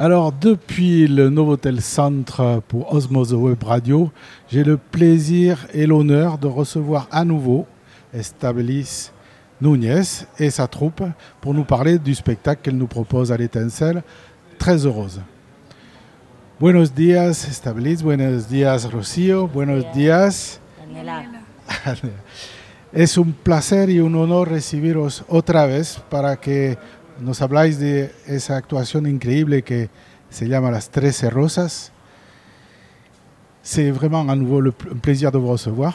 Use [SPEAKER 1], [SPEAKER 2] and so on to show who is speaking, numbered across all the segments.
[SPEAKER 1] Alors, depuis le Novotel Centre pour Osmose Web Radio, j'ai le plaisir et l'honneur de recevoir à nouveau Estabilis Núñez et sa troupe pour nous parler du spectacle qu'elle nous propose à l'étincelle, Très heureuse. Buenos días, Estabilis. Buenos días, Rocío. Buenos días. Es un placer y un honor recibiros otra vez para que nos habláis de esa actuación increíble que se llama Las Trece Rosas. C'est vraiment à nouveau un plaisir de vous recevoir.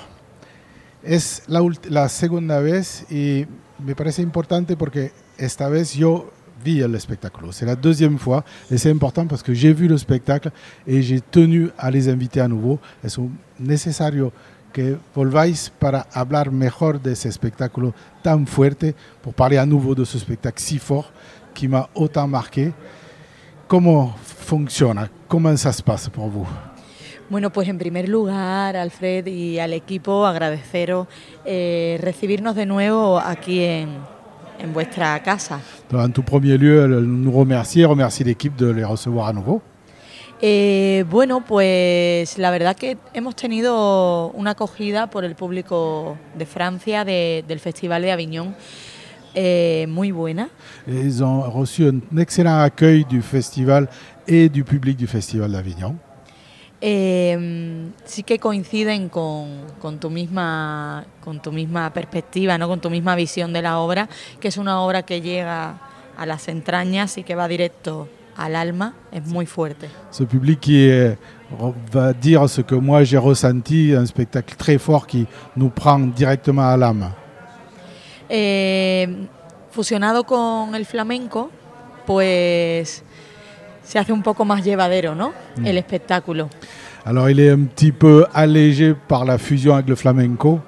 [SPEAKER 1] Es la, la segunda vez y me parece importante porque esta vez yo vi el espectáculo. C'est la deuxième fois et c'est important parce que j'ai vu le spectacle et j'ai tenu à les inviter à nouveau. Es necesario que volváis para hablar mejor de ese espectáculo tan fuerte, pour parler à nouveau de ce spectacle si fort qui m'a autant marqué. ¿Cómo funciona? ¿Cómo se passe pour vous?
[SPEAKER 2] Bueno, pues en primer lugar, Alfred y al equipo, agradeceros eh, recibirnos de nuevo aquí en, en vuestra casa.
[SPEAKER 1] En tout premier lieu, nous remercier, remercier l'équipe de les recevoir à nouveau.
[SPEAKER 2] Eh, bueno, pues la verdad que hemos tenido una acogida por el público de Francia de, del Festival de Avignon eh, muy buena.
[SPEAKER 1] Ils ont reçu un excellent accueil du festival et du public du Festival d'Avignon.
[SPEAKER 2] Eh, sí que coinciden con, con, tu misma, con tu misma perspectiva, ¿no? con tu misma visión de la obra, que es una obra que llega a las entrañas y que va directo al alma, es muy fuerte.
[SPEAKER 1] Ce public qui est, va dire ce que moi j'ai ressenti, un spectacle très fort qui nous prend directement à l'âme.
[SPEAKER 2] Eh, fusionado con el flamenco, pues se hace un poco más llevadero, ¿no? Mm. El espectáculo.
[SPEAKER 1] Alors il est un petit peu allégé par la fusion avec le flamenco,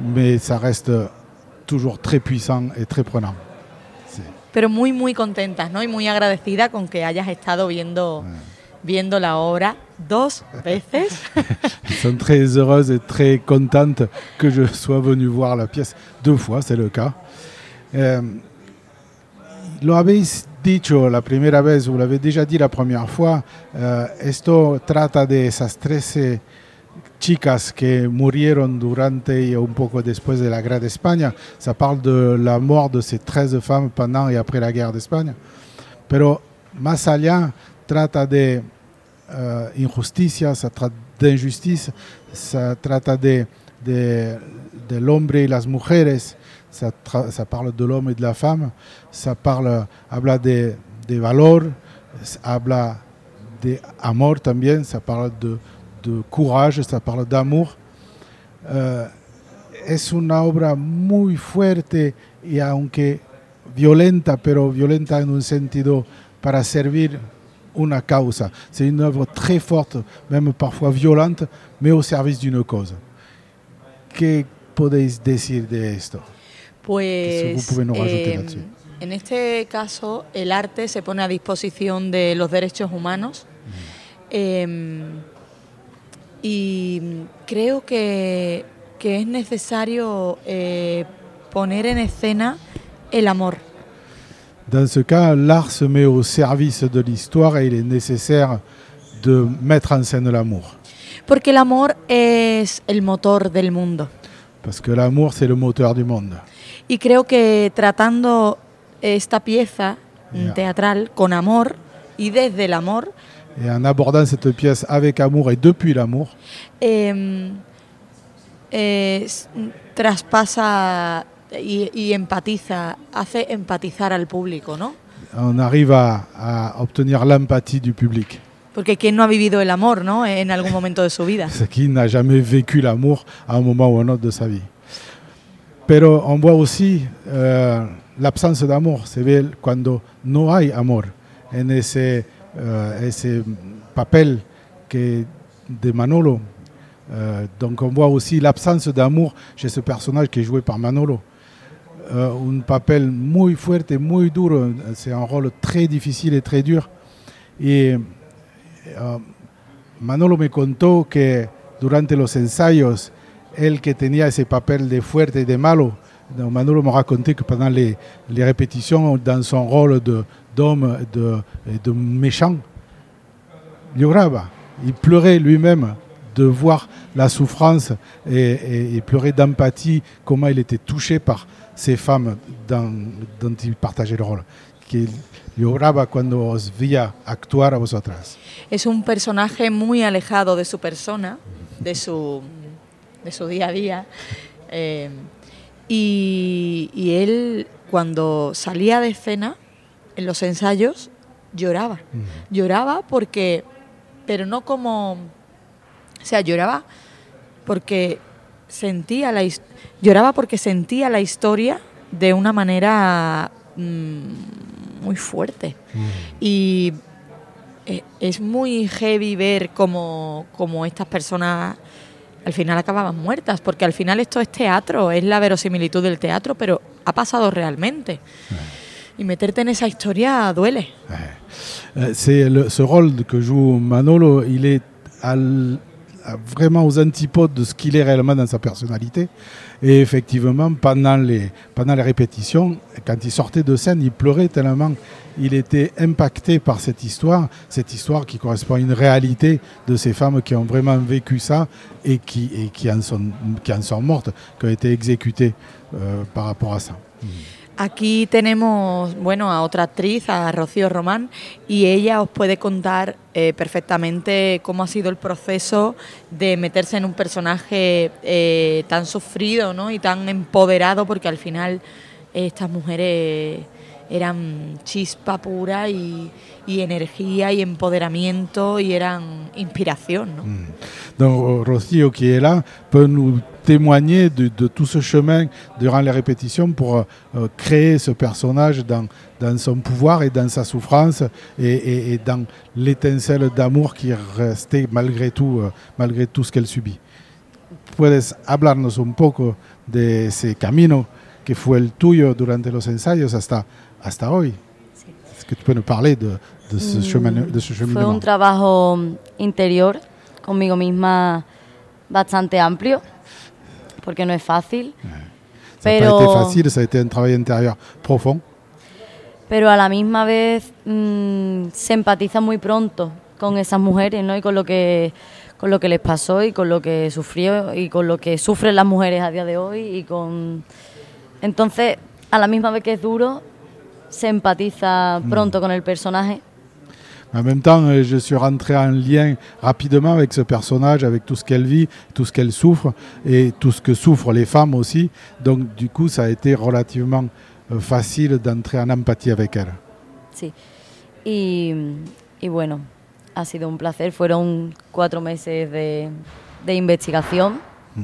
[SPEAKER 1] mais ça reste toujours très puissant et très prenant.
[SPEAKER 2] Pero muy muy contentas, ¿no? Y muy agradecida con que hayas estado viendo viendo la obra dos veces.
[SPEAKER 1] Sont très heureuses et très contentes que je sois venu voir la pièce deux fois, c'est le cas. Eh, lo habéis dicho la primera vez, vous l'avez déjà dit la première fois, eh, esto trata de esas 13 chicas que murieron durante y un poco después de la guerra de España. Ça parle de la mort de ces 13 femmes pendant et après la guerre d'Espagne. Pero más allá trata de uh, injusticia, ça trata d'injustice, ça trata de, de, de y las mujeres, ça, ça parle de l'homme et de la femme, ça parle, habla de, de valor, habla de amor también, ça parle de, de courage, ça parle d'amour. Uh, es una obra muy fuerte y aunque violenta, pero violenta en un sentido para servir una causa. C'est une œuvre très forte, même parfois violente, mais au service d'une cause. ¿Qué podéis decir de esto?
[SPEAKER 2] Pues eh, en este caso el arte se pone a disposición de los derechos humanos mm. eh, y creo que, que es necesario eh, poner en escena el amor.
[SPEAKER 1] Dans ce cas, l'art se met au service de l'histoire et il est nécessaire de mettre en scène l'amour.
[SPEAKER 2] Porque el amor es el motor del mundo.
[SPEAKER 1] Parce que l'amour, c'est le moteur du monde.
[SPEAKER 2] Y creo que tratando esta pieza yeah. teatral con amor y desde el amor.
[SPEAKER 1] Et en abordant cette pièce avec amour et depuis l'amour.
[SPEAKER 2] Eh, eh, traspasa y, y, empatiza, hace empatizar al público, ¿no?
[SPEAKER 1] On arrive à, à obtenir l'empathie du public.
[SPEAKER 2] Porque ¿quién no ha vivido el amor, no? En algún momento de su vida.
[SPEAKER 1] Qui n'a jamais vécu l'amour à un moment ou un autre de sa vie. Pero on voit aussi euh, l'absence d'amour. C'est vrai cuando no hay amor en ese, uh, ese papel que de Manolo. Euh, donc on voit aussi l'absence d'amour chez ce personnage qui est joué par Manolo. Euh, un papel muy fuerte, muy duro. C'est un rôle très difficile et très dur. Et uh, Manolo me contó que durante los ensayos, él que tenía ese papel de fuerte y de malo, Manolo me raconté que pendant les, les répétitions, dans son rôle d'homme, de, de, de, méchant. Il pleurait lui-même de voir la souffrance et, pleurer d'empathie, comment il était touché par ces femmes dans, dont il partageait le rôle. Que lloraba cuando os veía actuar a vosotras.
[SPEAKER 2] Es un personaje muy alejado de su persona, de su, de su día a día. Eh, y, y él, cuando salía de escena, en los ensayos, lloraba. Lloraba porque, pero no como, o sea, lloraba porque sentía la lloraba porque sentía la historia de una manera mm, muy fuerte. Y eh, es muy heavy ver cómo, cómo estas personas al final acababan muertas, porque al final esto es teatro, es la verosimilitud del teatro, pero ha pasado realmente. Y meterte en esa historia duele.
[SPEAKER 1] Euh, c'est ce rôle que joue Manolo, il est vraiment aux antipodes de ce qu'il est réellement dans sa personnalité. Et effectivement, pendant les, pendant les répétitions, quand il sortait de scène, il pleurait tellement il était impacté par cette histoire, cette histoire qui correspond à une réalité de ces femmes qui ont vraiment vécu ça et qui, et qui, en, sont, qui en sont mortes, qui ont été exécutées euh, par rapport à ça.
[SPEAKER 2] Aquí tenemos, bueno, a otra actriz, a Rocío Román, y ella os puede contar eh, perfectamente cómo ha sido el proceso de meterse en un personaje eh, tan sufrido ¿no? y tan empoderado, porque al final estas mujeres eran chispa pura y, y, energía y empoderamiento y eran inspiración.
[SPEAKER 1] Mm. Donc Rocío qui est là peut nous témoigner de, tout ce chemin durant les répétitions pour euh, créer ce personnage dans, son pouvoir et dans sa souffrance et dans l'étincelle d'amour qui restait malgré tout, euh, malgré tout ce qu'elle subit. ¿Puedes hablarnos un poco de ese camino que fue el tuyo durante los ensayos hasta hasta hoy. Sí. Es que tú puedes hablar de, de, ce mm, de ce
[SPEAKER 3] Fue un trabajo interior conmigo misma bastante amplio, porque no es fácil.
[SPEAKER 1] Ça pero, pas été facile, ça a été un travail intérieur profond.
[SPEAKER 3] Pero a la misma vez mmm, se empatiza muy pronto con esas mujeres, ¿no? Y con lo que con lo que les pasó y con lo que sufrió y con lo que sufren las mujeres a día de hoy y con entonces a la misma vez que es duro se pronto con el personnage.
[SPEAKER 1] En même temps, euh, je suis rentré en lien rapidement avec ce personnage, avec tout ce qu'elle vit, tout ce qu'elle souffre et tout ce que souffrent les femmes aussi. Donc, du coup, ça a été relativement euh, facile d'entrer en empathie avec elle.
[SPEAKER 3] Sí. Y, y, bueno, ha sido un placer. Fueron cuatro meses de, de investigación, mm.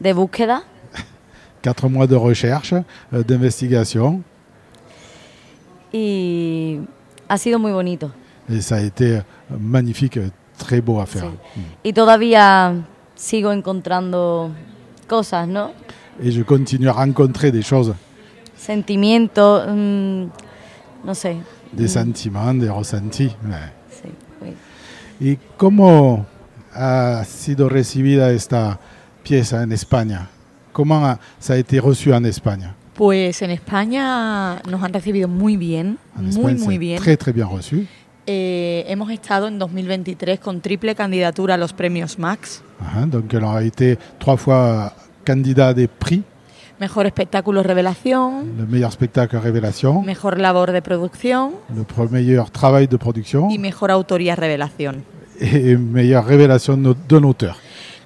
[SPEAKER 3] de búsqueda.
[SPEAKER 1] Quatre mois de recherche, euh, d'investigation.
[SPEAKER 3] Y ha sido muy bonito.
[SPEAKER 1] Y ça a été magnifique, très beau à faire.
[SPEAKER 3] Sí. Y todavía sigo encontrando cosas, ¿no?
[SPEAKER 1] Et je continue à rencontrer des choses.
[SPEAKER 3] Sentimientos, mmm, no sé.
[SPEAKER 1] Des mm. sentiments, des ressentis. Ouais.
[SPEAKER 3] Sí, oui.
[SPEAKER 1] ¿Y cómo ha sido recibida esta pieza en España? ¿Cómo ha, ça a été reçu en España?
[SPEAKER 2] Pues en España nos han recibido muy bien, muy, muy bien.
[SPEAKER 1] Très, très bien reçu.
[SPEAKER 2] Eh, hemos estado en 2023 con triple candidatura a los premios Max.
[SPEAKER 1] Ajá, donc elle a été trois fois candidat des prix.
[SPEAKER 2] Mejor espectáculo revelación.
[SPEAKER 1] Le meilleur spectacle révélation.
[SPEAKER 2] Mejor labor de producción.
[SPEAKER 1] Le meilleur travail de production.
[SPEAKER 2] Y mejor autoría revelación.
[SPEAKER 1] Et meilleure révélation d'un auteur.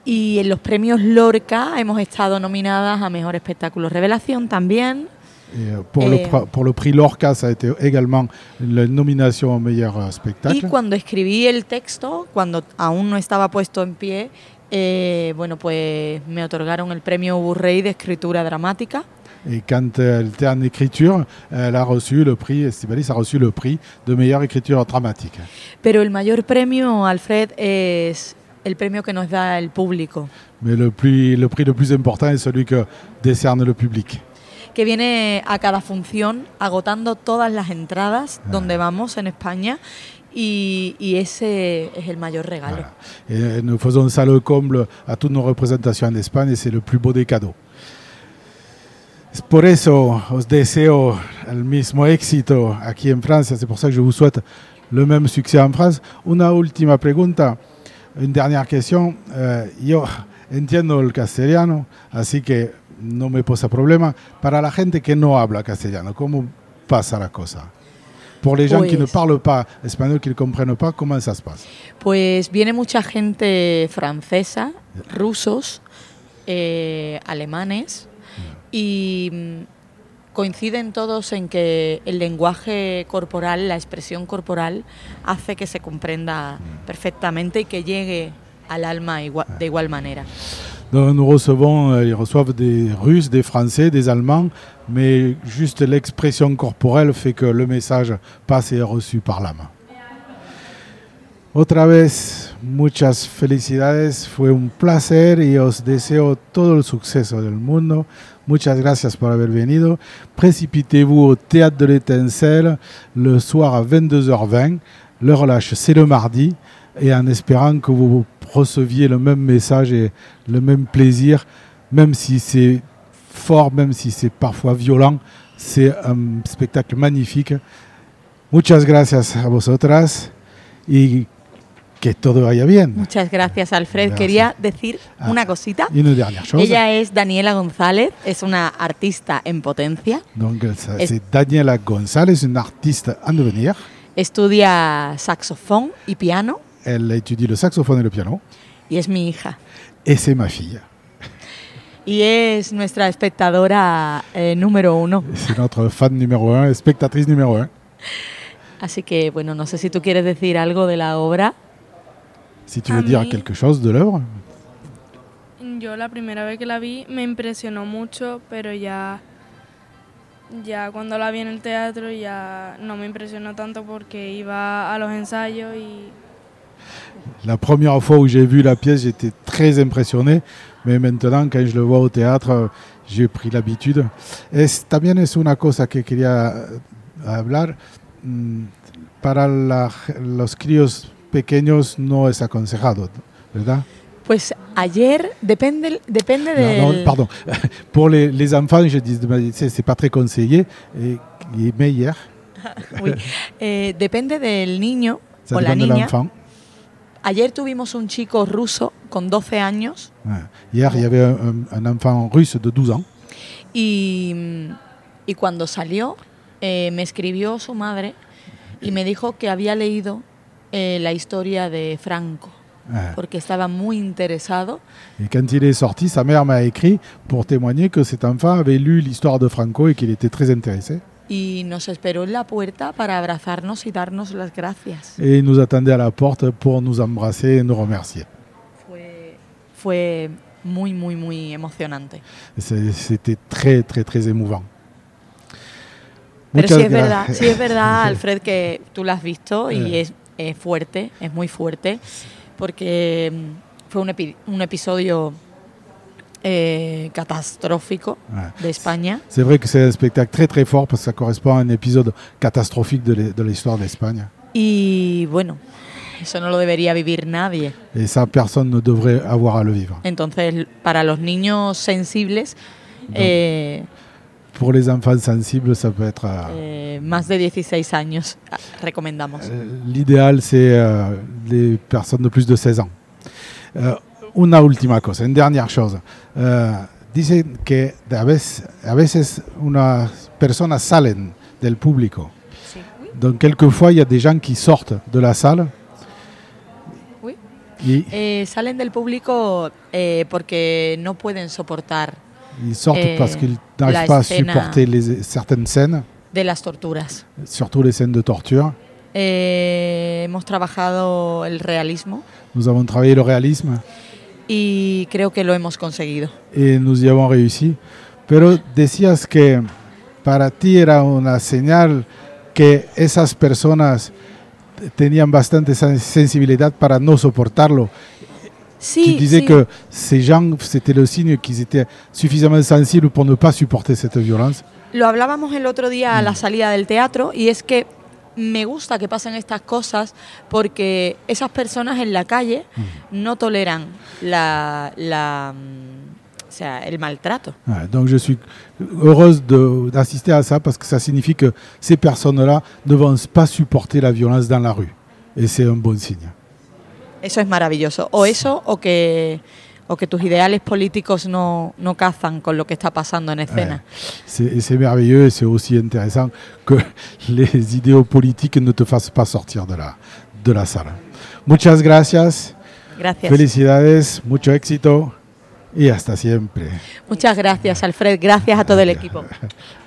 [SPEAKER 2] Y en los premios Lorca hemos estado nominadas a Mejor Espectáculo Revelación también.
[SPEAKER 1] Eh, por, eh, le, por le prix Lorca, ça a été également la nominación a Meilleur Spectacle.
[SPEAKER 2] Y cuando escribí el texto, cuando aún no estaba puesto en pie, eh, bueno, pues me otorgaron el premio Uburrey de escritura dramática.
[SPEAKER 1] Et quand elle était en écriture, elle a reçu le prix, Estibalis a reçu le prix de meilleure écriture dramatique.
[SPEAKER 2] Pero el mayor premio, Alfred, es el premio que nos da el público.
[SPEAKER 1] Mais le, plus, le prix le plus important est celui que décerne le public.
[SPEAKER 2] Que viene a cada función agotando todas las entradas ah. donde vamos en España y, y, ese es el mayor regalo. Voilà.
[SPEAKER 1] Et nous faisons ça le comble à toutes nos représentations en Espagne et c'est le plus beau des cadeaux. Por eso os deseo el mismo éxito aquí en Francia, c'est pour ça que je vous souhaite le même succès en France. Una última pregunta, une dernière question. Eh, yo entiendo el castellano, así que no me posa problema. Para la gente que no habla castellano, ¿cómo pasa la cosa? Por les gens qui ne pues parlent pas espagnol, qui ne comprennent pas, ¿cómo se passe?
[SPEAKER 2] Pues viene mucha gente francesa, rusos, eh, alemanes y coinciden todos en que el lenguaje corporal, la expresión corporal, hace que se comprenda mm. perfectamente y que llegue al alma de igual manera.
[SPEAKER 1] nous recevons, ils reçoivent des Russes, des Français, des Allemands, mais juste l'expression corporelle fait que le message passe et est reçu par l'âme. Otra vez, muchas felicidades, fue un placer y os deseo todo el suceso del mundo. Muchas gracias por haber venido. Précipitez-vous au Théâtre de l'Étincelle le soir à 22h20. Le relâche, c'est le mardi. Et en espérant que vous receviez le même message et le même plaisir, même si c'est fort, même si c'est parfois violent. C'est un spectacle magnifique. Muchas gracias a vosotras que todo vaya bien.
[SPEAKER 2] Muchas gracias, Alfred. Quería decir ah, una cosita.
[SPEAKER 1] Y.
[SPEAKER 2] Ella es Daniela González, es una artista en potencia.
[SPEAKER 1] Donc, c'est Daniela González, una artista en devenir.
[SPEAKER 2] Estudia saxofón y piano.
[SPEAKER 1] Elle étudie le saxophone et le piano.
[SPEAKER 2] Y es mi hija.
[SPEAKER 1] C'est ma fille.
[SPEAKER 2] Y es nuestra espectadora eh, número uno.
[SPEAKER 1] C'est notre fan numéro un, espectatrice numéro un.
[SPEAKER 2] Así que, bueno, no sé si tú quieres decir algo de la obra.
[SPEAKER 1] Si tu veux dire quelque chose de l'œuvre.
[SPEAKER 4] Yo la primera vez que la vi me impresionó mucho, pero ya, ya cuando la vi en el teatro ya no me impresionó tanto porque iba a los ensayos y
[SPEAKER 1] la première fois où j'ai vu la pièce, j'étais très impressionné, mais maintenant, quand je le vois au théâtre, j'ai pris l'habitude. Es, también es una cosa que quería hablar. Mm, para la, los críos pequeños no es aconsejado, ¿verdad?
[SPEAKER 2] Pues ayer, depende, depende de...
[SPEAKER 1] Non, non, pardon. Pour les, les enfants, je dis, c'est pas très conseillé, mais hier...
[SPEAKER 2] oui. eh, depende del niño Ça o la niña. Ayer tuvimos un chico ruso con 12 años.
[SPEAKER 1] Hier, il y avait un, un, enfant russe de 12 ans.
[SPEAKER 2] Y, y cuando salió, eh, me escribió su madre y me dijo que había leído eh, la historia de Franco. Porque estaba muy interesado.
[SPEAKER 1] Et quand il est sorti, sa mère m'a écrit pour témoigner que cet enfant avait lu l'histoire de Franco et qu'il était très intéressé.
[SPEAKER 2] y nos esperó en la puerta para abrazarnos y darnos las gracias.
[SPEAKER 1] Et nous attendait à la porte pour nous embrasser et nous remercier.
[SPEAKER 2] Fue, fue muy, muy, muy emocionante.
[SPEAKER 1] C'était très, très, très émouvant.
[SPEAKER 2] Pero sí es, verdad, sí es verdad, Alfred, que tú lo has visto y es, es fuerte, es muy fuerte, porque mm, fue un, epi un episodio eh, catastrophique de Espagne.
[SPEAKER 1] C'est vrai que c'est un spectacle très très fort parce que ça correspond à un épisode catastrophique de l'histoire de l'Espagne.
[SPEAKER 2] Y bueno, eso no lo debería vivir nadie.
[SPEAKER 1] Et ça, personne ne devrait avoir à le vivre.
[SPEAKER 2] Entonces, para los niños sensibles, eh,
[SPEAKER 1] pour les enfants sensibles, ça peut être...
[SPEAKER 2] Euh, eh, más de 16 años, ah, recomendamos.
[SPEAKER 1] Euh, l'idéal, c'est euh, les personnes de plus de 16 ans. Euh, una última cosa, une dernière chose. Dicen que a veces, a veces unas personas salen del público. Sí. Donc, quelquefois, il y a des gens qui sortent de la salle.
[SPEAKER 2] Oui. Y eh, salen del público eh, porque no pueden soportar.
[SPEAKER 1] Ils sortent eh, parce qu'ils n'arrivent pas à supporter les, certaines scènes.
[SPEAKER 2] De las torturas.
[SPEAKER 1] Surtout les scènes de torture.
[SPEAKER 2] Eh, hemos trabajado el realismo.
[SPEAKER 1] Nous avons travaillé le réalisme.
[SPEAKER 2] y creo que lo hemos conseguido.
[SPEAKER 1] Y nos y avons réussi. Pero decías que para ti era una señal que esas personas tenían bastante sensibilidad para no soportarlo.
[SPEAKER 2] Sí,
[SPEAKER 1] tu disais que ces gens, c'était le signe qu'ils étaient suffisamment sensibles pour ne pas supporter cette violence.
[SPEAKER 2] Lo hablábamos el otro día a la mm. salida del teatro y es que me gusta que pasen estas cosas porque esas personas en la calle no toleran la, la, o sea, el maltrato.
[SPEAKER 1] Ouais, donc je suis heureuse d'assister à ça parce que ça signifie que ces personnes-là ne vont pas supporter la violence dans la rue. Et c'est un bon signe.
[SPEAKER 2] Eso es maravilloso. O eso o que, o que tus ideales políticos no, no cazan con lo que está pasando en escena.
[SPEAKER 1] Ouais. C'est merveilleux et c'est aussi intéressant que les idéaux politiques ne te fassent pas sortir de la, de la salle. Muchas gracias.
[SPEAKER 2] Gracias.
[SPEAKER 1] Felicidades, mucho éxito y hasta siempre.
[SPEAKER 2] Muchas gracias, Alfred. Gracias a todo el equipo.